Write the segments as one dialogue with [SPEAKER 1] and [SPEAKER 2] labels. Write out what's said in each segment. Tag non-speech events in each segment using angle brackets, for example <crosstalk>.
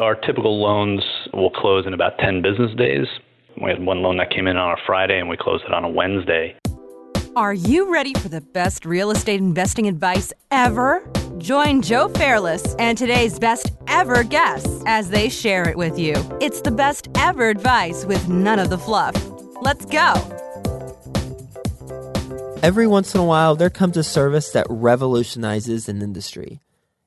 [SPEAKER 1] Our typical loans will close in about 10 business days. We had one loan that came in on a Friday and we closed it on a Wednesday.
[SPEAKER 2] Are you ready for the best real estate investing advice ever? Join Joe Fairless and today's best ever guests as they share it with you. It's the best ever advice with none of the fluff. Let's go.
[SPEAKER 3] Every once in a while, there comes a service that revolutionizes an industry.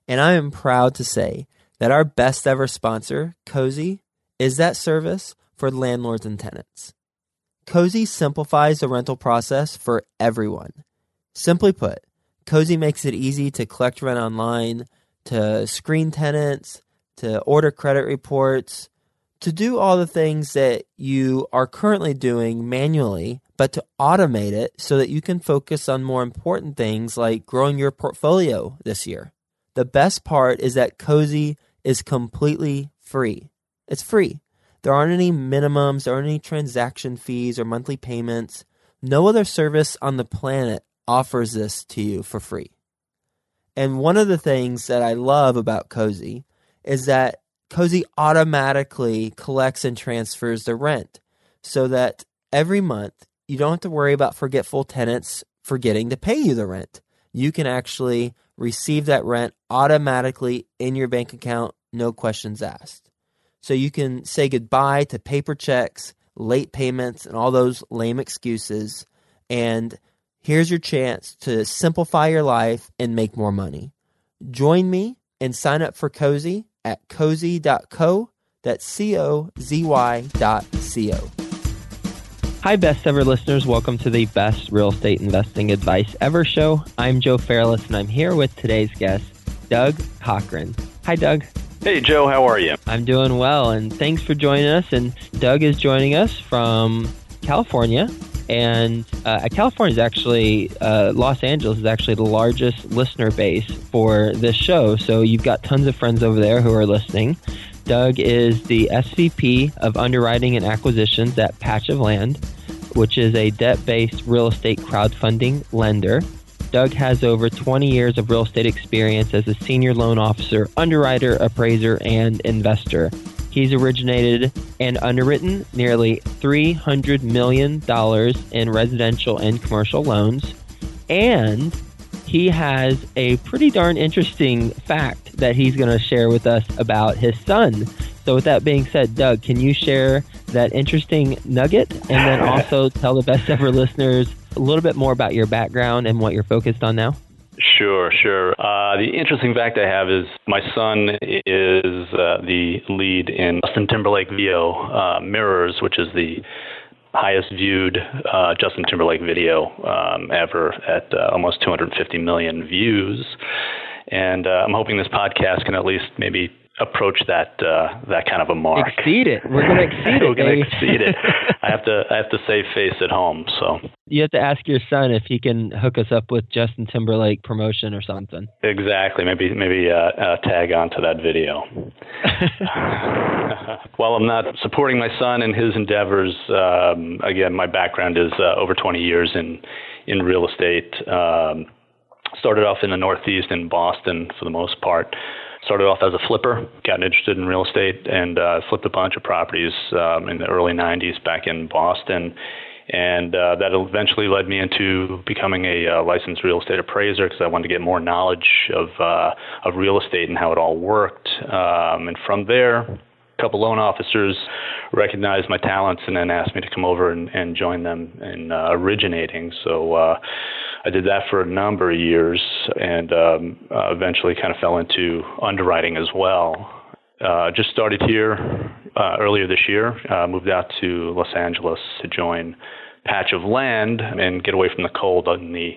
[SPEAKER 3] And I am proud to say that our best ever sponsor, Cozy, is that service for landlords and tenants. Cozy simplifies the rental process for everyone. Simply put, Cozy makes it easy to collect rent online, to screen tenants, to order credit reports, to do all the things that you are currently doing manually, but to automate it so that you can focus on more important things like growing your portfolio this year. The best part is that Cozy is completely free. It's free. There aren't any minimums, there aren't any transaction fees or monthly payments. No other service on the planet offers this to you for free. And one of the things that I love about Cozy is that Cozy automatically collects and transfers the rent so that every month you don't have to worry about forgetful tenants forgetting to pay you the rent. You can actually receive that rent automatically in your bank account, no questions asked. So you can say goodbye to paper checks, late payments, and all those lame excuses. And here's your chance to simplify your life and make more money. Join me and sign up for Cozy at cozy.co. That's C O Z Y dot C O.
[SPEAKER 4] Hi, best ever listeners. Welcome to the best real estate investing advice ever show. I'm Joe Fairless, and I'm here with today's guest, Doug Cochran. Hi, Doug.
[SPEAKER 1] Hey, Joe, how are you?
[SPEAKER 4] I'm doing well, and thanks for joining us. And Doug is joining us from California. And uh, California is actually, uh, Los Angeles is actually the largest listener base for this show. So you've got tons of friends over there who are listening. Doug is the SVP of Underwriting and Acquisitions at Patch of Land, which is a debt based real estate crowdfunding lender. Doug has over 20 years of real estate experience as a senior loan officer, underwriter, appraiser, and investor. He's originated and underwritten nearly $300 million in residential and commercial loans. And he has a pretty darn interesting fact that he's going to share with us about his son. So, with that being said, Doug, can you share that interesting nugget and then <laughs> also tell the best ever listeners a little bit more about your background and what you're focused on now?
[SPEAKER 1] Sure, sure. Uh, the interesting fact I have is my son is uh, the lead in Justin Timberlake video uh, Mirrors, which is the highest viewed uh, Justin Timberlake video um, ever at uh, almost 250 million views. And uh, I'm hoping this podcast can at least maybe approach that uh, that kind of a mark.
[SPEAKER 4] Exceed it. We're going <laughs> to exceed it.
[SPEAKER 1] We're going to exceed it. I have to I have to save face at home. So
[SPEAKER 4] you have to ask your son if he can hook us up with Justin Timberlake promotion or something.
[SPEAKER 1] Exactly. Maybe maybe uh, uh, tag on to that video. <laughs> While I'm not supporting my son in his endeavors, um, again, my background is uh, over 20 years in in real estate. Um, started off in the Northeast in Boston for the most part started off as a flipper, got interested in real estate, and uh, flipped a bunch of properties um, in the early 90s back in Boston. And uh, that eventually led me into becoming a uh, licensed real estate appraiser because I wanted to get more knowledge of uh, of real estate and how it all worked. Um, and from there, a couple loan officers recognized my talents and then asked me to come over and, and join them in uh, originating. So uh, I did that for a number of years and um, uh, eventually kind of fell into underwriting as well. Uh, just started here uh, earlier this year, uh, moved out to Los Angeles to join Patch of Land and get away from the cold in the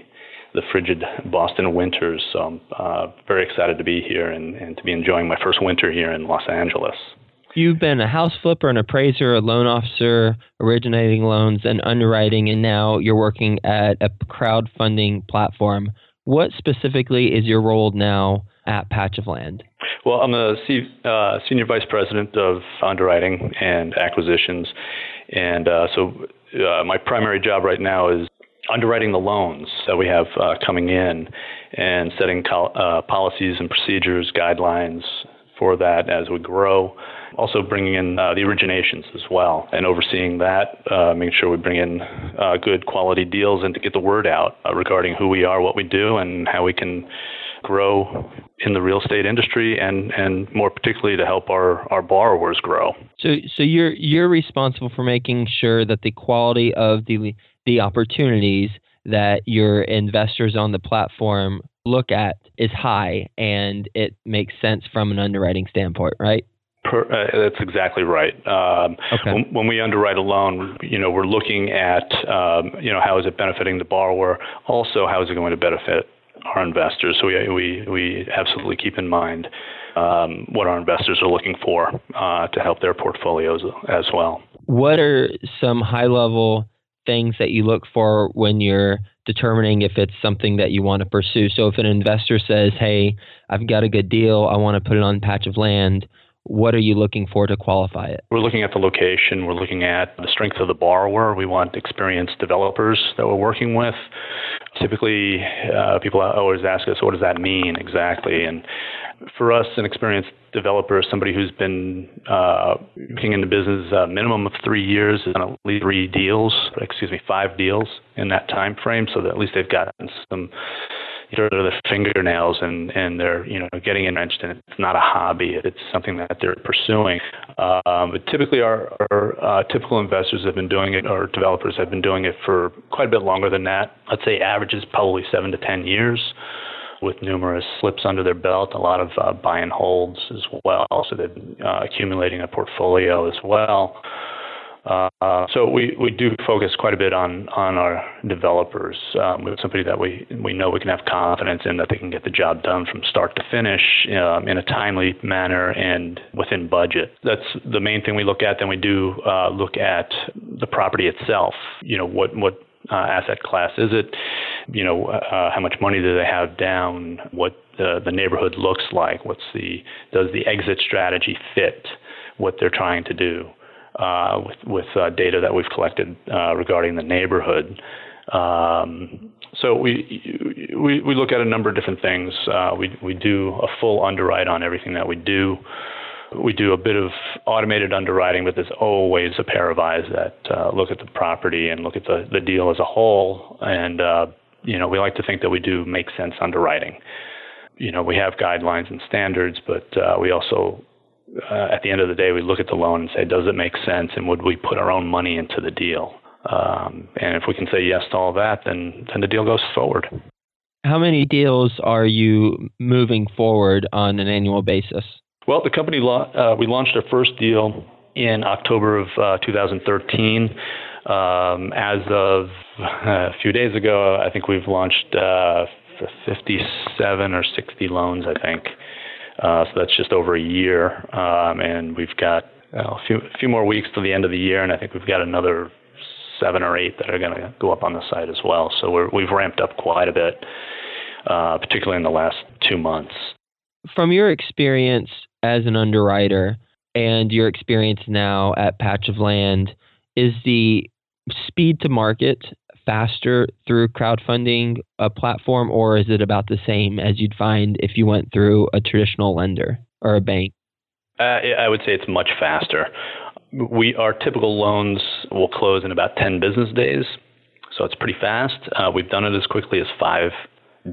[SPEAKER 1] the frigid Boston winters. So I'm uh, very excited to be here and, and to be enjoying my first winter here in Los Angeles.
[SPEAKER 4] You've been a house flipper, an appraiser, a loan officer, originating loans and underwriting, and now you're working at a crowdfunding platform. What specifically is your role now at Patch of Land?
[SPEAKER 1] Well, I'm the uh, senior vice president of underwriting and acquisitions, and uh, so uh, my primary job right now is underwriting the loans that we have uh, coming in and setting col- uh, policies and procedures, guidelines, for that as we grow. Also, bringing in uh, the originations as well and overseeing that, uh, making sure we bring in uh, good quality deals and to get the word out uh, regarding who we are, what we do, and how we can grow in the real estate industry and, and more particularly to help our, our borrowers grow.
[SPEAKER 4] So so you're you're responsible for making sure that the quality of the the opportunities that your investors on the platform look at is high and it makes sense from an underwriting standpoint, right?
[SPEAKER 1] Per, uh, that's exactly right. Um,
[SPEAKER 4] okay.
[SPEAKER 1] when, when, we underwrite a loan, you know, we're looking at, um, you know, how is it benefiting the borrower? Also, how is it going to benefit our investors? So we we we absolutely keep in mind um, what our investors are looking for uh, to help their portfolios as well.
[SPEAKER 4] What are some high level things that you look for when you're determining if it's something that you want to pursue. So if an investor says, "Hey, I've got a good deal, I want to put it on a patch of land," what are you looking for to qualify it?
[SPEAKER 1] We're looking at the location, we're looking at the strength of the borrower. We want experienced developers that we're working with. Typically, uh, people always ask us, what does that mean exactly? And for us, an experienced developer is somebody who's been uh, working in the business a minimum of three years, and at least three deals, excuse me, five deals in that time frame, so that at least they've gotten some know, their fingernails and and they're you know getting entrenched and it's not a hobby it's something that they're pursuing um, but typically our, our uh, typical investors have been doing it or developers have been doing it for quite a bit longer than that I'd say average is probably seven to ten years with numerous slips under their belt, a lot of uh, buy and holds as well. So they're uh, accumulating a portfolio as well. Uh, so we, we do focus quite a bit on on our developers. Um, we have somebody that we we know we can have confidence in that they can get the job done from start to finish um, in a timely manner and within budget. That's the main thing we look at. Then we do uh, look at the property itself. You know what what uh, asset class is it? You know, uh, how much money do they have down? What the, the neighborhood looks like? What's the does the exit strategy fit what they're trying to do? Uh, with with uh, data that we've collected uh, regarding the neighborhood. Um, so we, we we look at a number of different things. Uh, we we do a full underwrite on everything that we do we do a bit of automated underwriting, but there's always a pair of eyes that uh, look at the property and look at the, the deal as a whole. And, uh, you know, we like to think that we do make sense underwriting. You know, we have guidelines and standards, but uh, we also, uh, at the end of the day, we look at the loan and say, does it make sense? And would we put our own money into the deal? Um, and if we can say yes to all that, then, then the deal goes forward.
[SPEAKER 4] How many deals are you moving forward on an annual basis?
[SPEAKER 1] Well, the company uh, we launched our first deal in October of uh, 2013. Um, as of <laughs> a few days ago, I think we've launched uh, 57 or 60 loans. I think uh, so. That's just over a year, um, and we've got a few a few more weeks to the end of the year, and I think we've got another seven or eight that are going to go up on the site as well. So we have ramped up quite a bit, uh, particularly in the last two months.
[SPEAKER 4] From your experience as an underwriter and your experience now at Patch of Land, is the speed to market faster through crowdfunding a platform, or is it about the same as you'd find if you went through a traditional lender or a bank?
[SPEAKER 1] Uh, I would say it's much faster. We our typical loans will close in about ten business days, so it's pretty fast. Uh, we've done it as quickly as five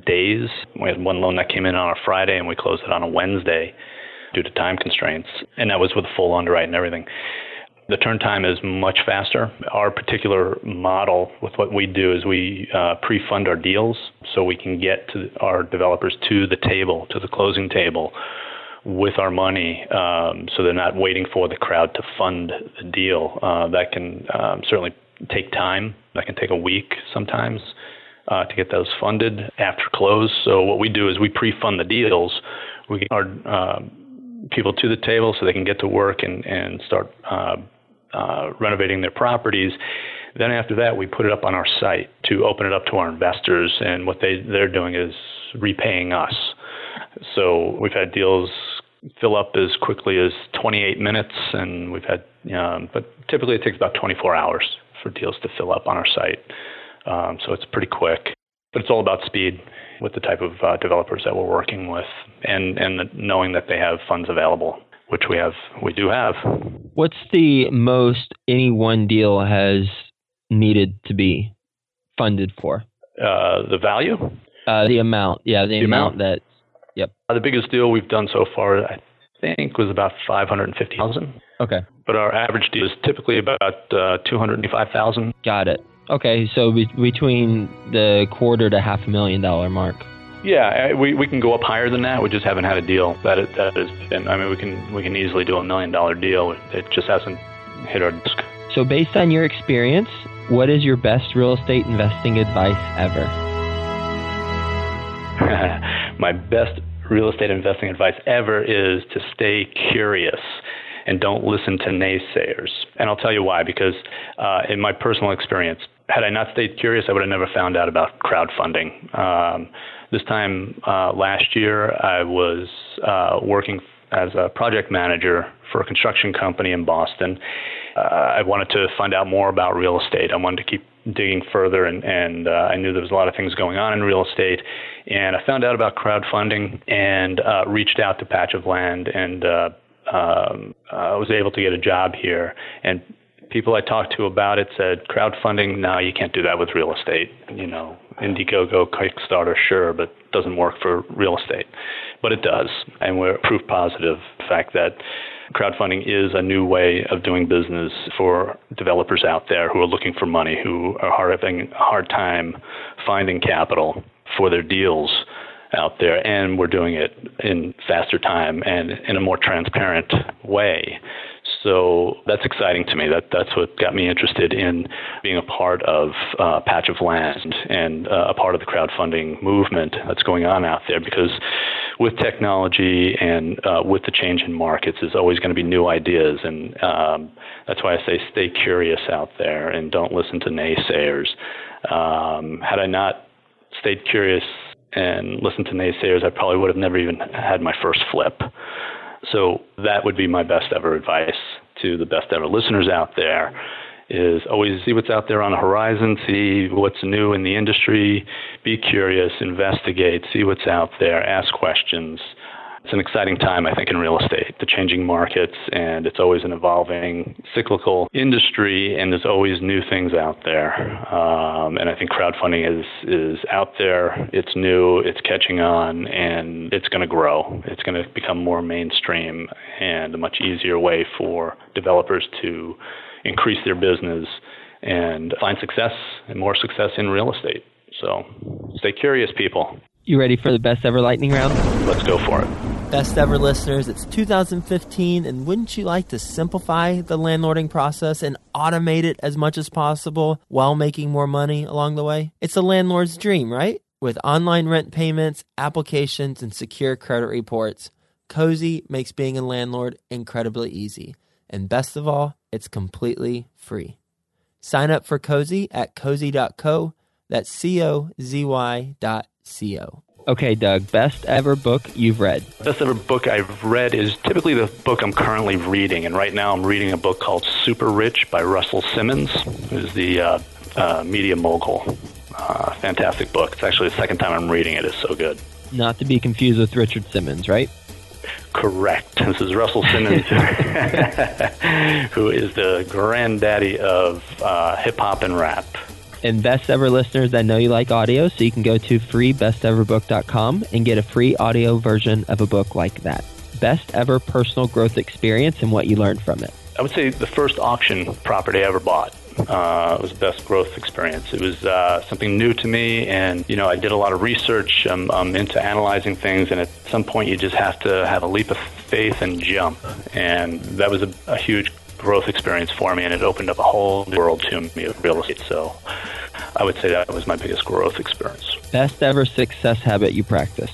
[SPEAKER 1] days. We had one loan that came in on a Friday, and we closed it on a Wednesday due to time constraints, and that was with full underwrite and everything. The turn time is much faster. Our particular model with what we do is we uh, pre-fund our deals so we can get to our developers to the table, to the closing table with our money, um, so they're not waiting for the crowd to fund the deal. Uh, that can um, certainly take time. That can take a week sometimes uh, to get those funded after close. So what we do is we pre-fund the deals. We get our uh, people to the table so they can get to work and, and start uh, uh, renovating their properties. Then after that, we put it up on our site to open it up to our investors, and what they they're doing is repaying us. So we've had deals fill up as quickly as 28 minutes, and we've had, um, but typically it takes about 24 hours for deals to fill up on our site. Um, so it's pretty quick. But it's all about speed with the type of uh, developers that we're working with, and and knowing that they have funds available, which we have, we do have.
[SPEAKER 4] What's the most any one deal has needed to be funded for?
[SPEAKER 1] Uh, the value?
[SPEAKER 4] Uh, the amount, yeah, the,
[SPEAKER 1] The
[SPEAKER 4] amount,
[SPEAKER 1] amount?
[SPEAKER 4] that. Yep.
[SPEAKER 1] Uh, the biggest deal we've done so far, I think, was about five hundred and fifty thousand.
[SPEAKER 4] Okay,
[SPEAKER 1] But our average deal is typically about uh, two hundred and five thousand.
[SPEAKER 4] got it. Okay, so be- between the quarter to half a million dollar mark.
[SPEAKER 1] Yeah, we we can go up higher than that. We just haven't had a deal that is, that has been. I mean, we can we can easily do a million dollar deal. It just hasn't hit our desk.
[SPEAKER 4] So, based on your experience, what is your best real estate investing advice ever? <laughs>
[SPEAKER 1] My best real estate investing advice ever is to stay curious and don't listen to naysayers. And I'll tell you why, because uh, in my personal experience, had I not stayed curious, I would have never found out about crowdfunding. Um, this time uh, last year, I was uh, working as a project manager for a construction company in Boston. Uh, I wanted to find out more about real estate. I wanted to keep digging further, and, and uh, I knew there was a lot of things going on in real estate. And I found out about crowdfunding and uh, reached out to Patch of Land and uh, um, I was able to get a job here. And people I talked to about it said, crowdfunding, no, you can't do that with real estate. You know, Indiegogo, Kickstarter, sure, but doesn't work for real estate. But it does. And we're proof positive the fact that crowdfunding is a new way of doing business for developers out there who are looking for money, who are having a hard time finding capital for their deals out there, and we're doing it in faster time and in a more transparent way. So that's exciting to me. That that's what got me interested in being a part of uh, Patch of Land and uh, a part of the crowdfunding movement that's going on out there. Because with technology and uh, with the change in markets, there's always going to be new ideas, and um, that's why I say stay curious out there and don't listen to naysayers. Um, had I not stayed curious and listened to naysayers, I probably would have never even had my first flip. So that would be my best ever advice to the best ever listeners out there is always see what's out there on the horizon, see what's new in the industry, be curious, investigate, see what's out there, ask questions. It's an exciting time, I think, in real estate, the changing markets, and it's always an evolving cyclical industry, and there's always new things out there. Um, and I think crowdfunding is, is out there, it's new, it's catching on, and it's going to grow. It's going to become more mainstream and a much easier way for developers to increase their business and find success and more success in real estate. So stay curious, people.
[SPEAKER 4] You ready for the best ever lightning round?
[SPEAKER 1] Let's go for it.
[SPEAKER 3] Best ever listeners, it's 2015, and wouldn't you like to simplify the landlording process and automate it as much as possible while making more money along the way? It's a landlord's dream, right? With online rent payments, applications, and secure credit reports, Cozy makes being a landlord incredibly easy. And best of all, it's completely free. Sign up for Cozy at cozy.co. That's C O Z Y dot C O.
[SPEAKER 4] Okay, Doug, best ever book you've read.
[SPEAKER 1] Best ever book I've read is typically the book I'm currently reading, and right now I'm reading a book called Super Rich by Russell Simmons, who's the uh, uh, media mogul. Uh, fantastic book. It's actually the second time I'm reading it. It's so good.
[SPEAKER 4] Not to be confused with Richard Simmons, right?
[SPEAKER 1] Correct. This is Russell Simmons, <laughs> who is the granddaddy of uh, hip hop and rap.
[SPEAKER 4] And best ever listeners that know you like audio, so you can go to freebesteverbook.com and get a free audio version of a book like that. Best ever personal growth experience and what you learned from it.
[SPEAKER 1] I would say the first auction property I ever bought uh, was the best growth experience. It was uh, something new to me, and you know, I did a lot of research. I'm, I'm into analyzing things, and at some point, you just have to have a leap of faith and jump. And that was a, a huge growth experience for me, and it opened up a whole new world to me of real estate. So, I would say that was my biggest growth experience.
[SPEAKER 4] Best ever success habit you practice.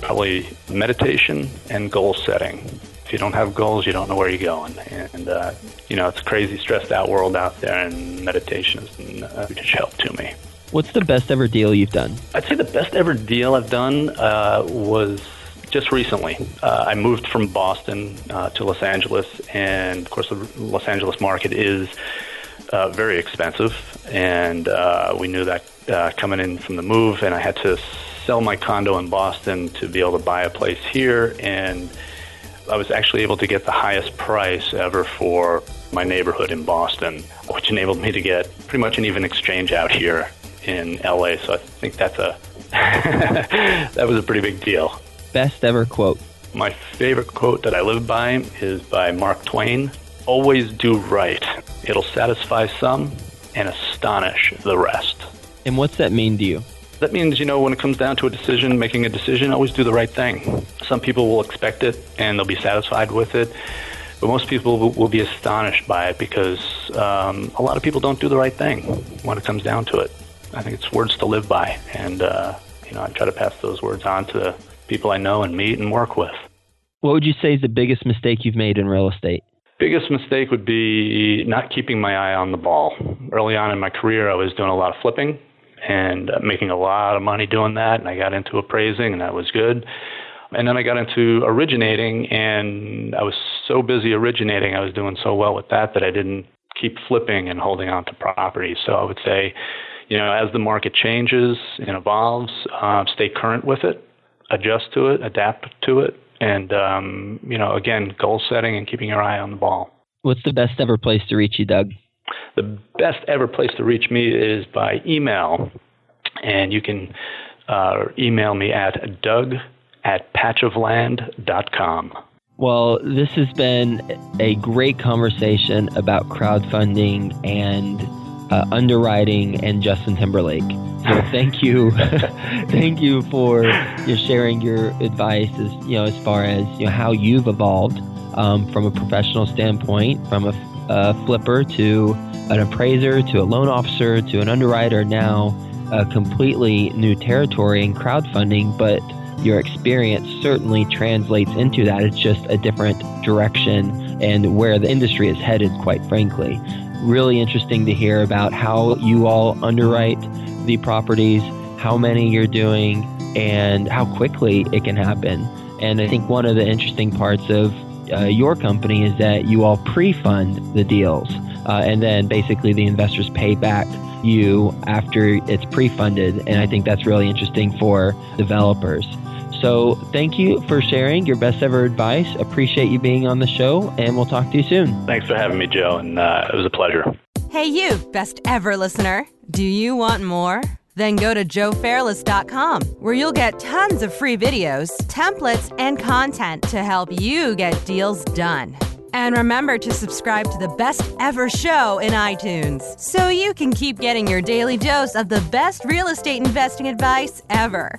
[SPEAKER 1] Probably meditation and goal setting. If you don't have goals, you don't know where you're going. And, uh, you know, it's a crazy, stressed out world out there, and meditation has been a huge help to me.
[SPEAKER 4] What's the best ever deal you've done?
[SPEAKER 1] I'd say the best ever deal I've done uh, was just recently. Uh, I moved from Boston uh, to Los Angeles, and of course, the Los Angeles market is uh, very expensive, and uh, we knew that uh, coming in from the move, and I had to sell my condo in Boston to be able to buy a place here. And I was actually able to get the highest price ever for my neighborhood in Boston, which enabled me to get pretty much an even exchange out here in LA. So I think that's a <laughs> that was a pretty big deal.
[SPEAKER 4] Best ever quote.
[SPEAKER 1] My favorite quote that I live by is by Mark Twain. Always do right. It'll satisfy some and astonish the rest.
[SPEAKER 4] And what's that mean to you?
[SPEAKER 1] That means, you know, when it comes down to a decision, making a decision, always do the right thing. Some people will expect it and they'll be satisfied with it, but most people will, be astonished by it because um, a lot of people don't do the right thing when it comes down to it. I think it's words to live by, and uh, you know, I try to pass those words on to people I know and meet and work with.
[SPEAKER 4] What would you say is the biggest mistake you've made in real estate?
[SPEAKER 1] Biggest mistake would be not keeping my eye on the ball. Early on in my career, I was doing a lot of flipping and making a lot of money doing that, and I got into appraising, and that was good. And then I got into originating, and I was so busy originating, I was doing so well with that that I didn't keep flipping and holding on to properties. So I would say, you know, as the market changes and evolves, uh, stay current with it, adjust to it, adapt to it, and um, you know, again, goal setting and keeping your eye on the ball.
[SPEAKER 4] What's the best ever place to reach you, Doug?
[SPEAKER 1] The best ever place to reach me is by email, and you can uh, email me at doug at patchofland.com.
[SPEAKER 4] Well, this has been a great conversation about crowdfunding and uh, underwriting and Justin Timberlake. So <laughs> thank you, <laughs> thank you for your sharing your advice as you know as far as you know how you've evolved um, from a professional standpoint, from a, a, flipper to an appraiser to a loan officer to an underwriter. Now, a completely new territory in crowdfunding, but your experience certainly translates into that. It's just a different direction and where the industry is headed, quite frankly really interesting to hear about how you all underwrite the properties, how many you're doing, and how quickly it can happen. And I think one of the interesting parts of uh, your company is that you all pre-fund the deals, uh, and then basically the investors pay back you after it's pre-funded. And I think that's really interesting for developers. So thank you for sharing your best ever advice. Appreciate you being on the show, and we'll talk to you soon.
[SPEAKER 1] Thanks for having me, Joe, and uh, it was a pleasure.
[SPEAKER 2] Hey, you, best ever listener. Do you want more? Then go to joefairless.com, where you'll get tons of free videos, templates, and content to help you get deals done. And remember to subscribe to the best ever show in iTunes so you can keep getting your daily dose of the best real estate investing advice ever.